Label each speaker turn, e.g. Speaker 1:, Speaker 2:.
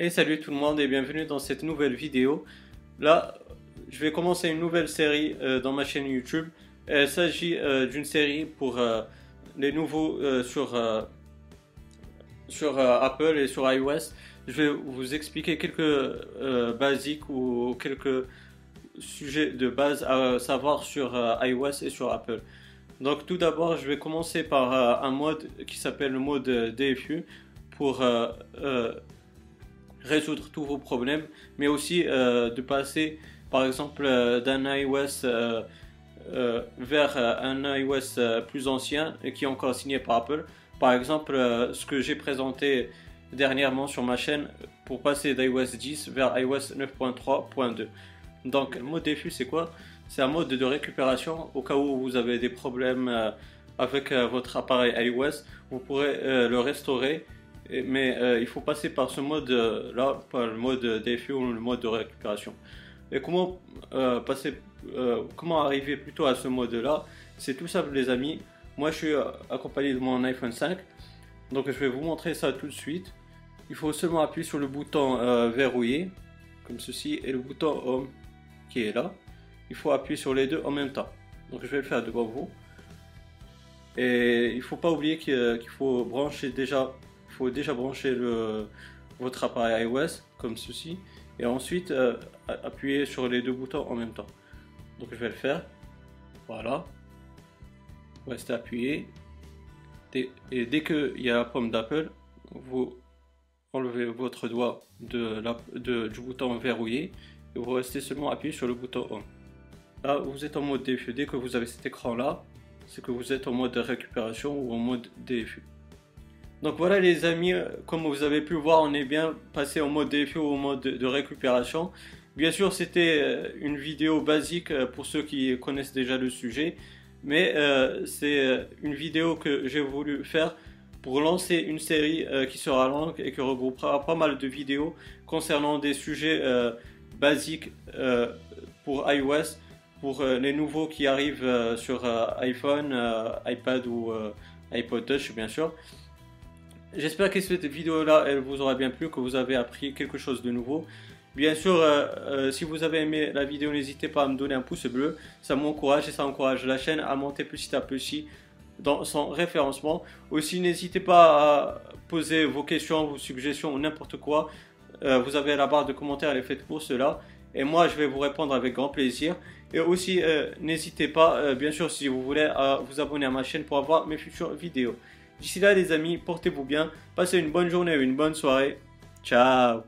Speaker 1: Et salut tout le monde et bienvenue dans cette nouvelle vidéo. Là, je vais commencer une nouvelle série euh, dans ma chaîne YouTube. Il s'agit euh, d'une série pour euh, les nouveaux sur, sur Apple et sur iOS. Je vais vous expliquer quelques basiques ou quelques sujets de base à savoir sur iOS et sur Apple. Donc tout d'abord, je vais commencer par un mode qui s'appelle le mode DFU pour résoudre tous vos problèmes, mais aussi euh, de passer par exemple euh, d'un iOS euh, vers un iOS plus ancien qui est encore signé par Apple. Par exemple, ce que j'ai présenté dernièrement sur ma chaîne pour passer d'iOS 10 vers iOS 9.3.2. Donc, le mode DFU, c'est quoi? C'est un mode de récupération au cas où vous avez des problèmes avec votre appareil iOS. Vous pourrez le restaurer mais euh, il faut passer par ce mode euh, par le mode DFU ou le mode de récupération. Et comment euh, passer, comment arriver plutôt à ce mode là C'est tout simple les amis. Moi je suis accompagné de mon iPhone 5, donc je vais vous montrer ça tout de suite. Il faut seulement appuyer sur le bouton verrouillé, comme ceci, et le bouton Home qui est là. Il faut appuyer sur les deux en même temps. Donc je vais le faire devant vous. Et il ne faut pas oublier qu'il faut brancher déjà faut déjà brancher votre appareil iOS comme ceci et ensuite euh, appuyer sur les deux boutons en même temps. Donc je vais le faire. Voilà. Restez appuyé. Et dès qu'il y a la pomme d'Apple, vous enlevez votre doigt du bouton verrouillé et vous restez seulement appuyé sur le bouton Home. Là, vous êtes en mode DFU. Dès que vous avez cet écran là, c'est que vous êtes en mode récupération ou en mode DFU. Donc voilà les amis, comme vous avez pu voir, on est bien passé en mode défi ou au mode de récupération. Bien sûr, c'était euh, une vidéo basique euh, pour ceux qui connaissent déjà le sujet, mais euh, c'est une vidéo que j'ai voulu faire pour lancer une série qui sera longue et qui regroupera pas mal de vidéos concernant des sujets basiques pour iOS, pour les nouveaux qui arrivent sur iPhone, iPad ou iPod Touch bien sûr. J'espère que cette vidéo-là, elle vous aura bien plu, que vous avez appris quelque chose de nouveau. Bien sûr, euh, euh, si vous avez aimé la vidéo, n'hésitez pas à me donner un pouce bleu. Ça m'encourage et ça encourage la chaîne à monter petit à petit dans son référencement. Aussi, n'hésitez pas à poser vos questions, vos suggestions n'importe quoi. Euh, vous avez la barre de commentaires, elle est faite pour cela. Et moi, je vais vous répondre avec grand plaisir. Et aussi, n'hésitez pas, bien sûr, si vous voulez, à vous abonner à ma chaîne pour avoir mes futures vidéos. D'ici là, les amis, portez-vous bien. Passez une bonne journée ou une bonne soirée. Ciao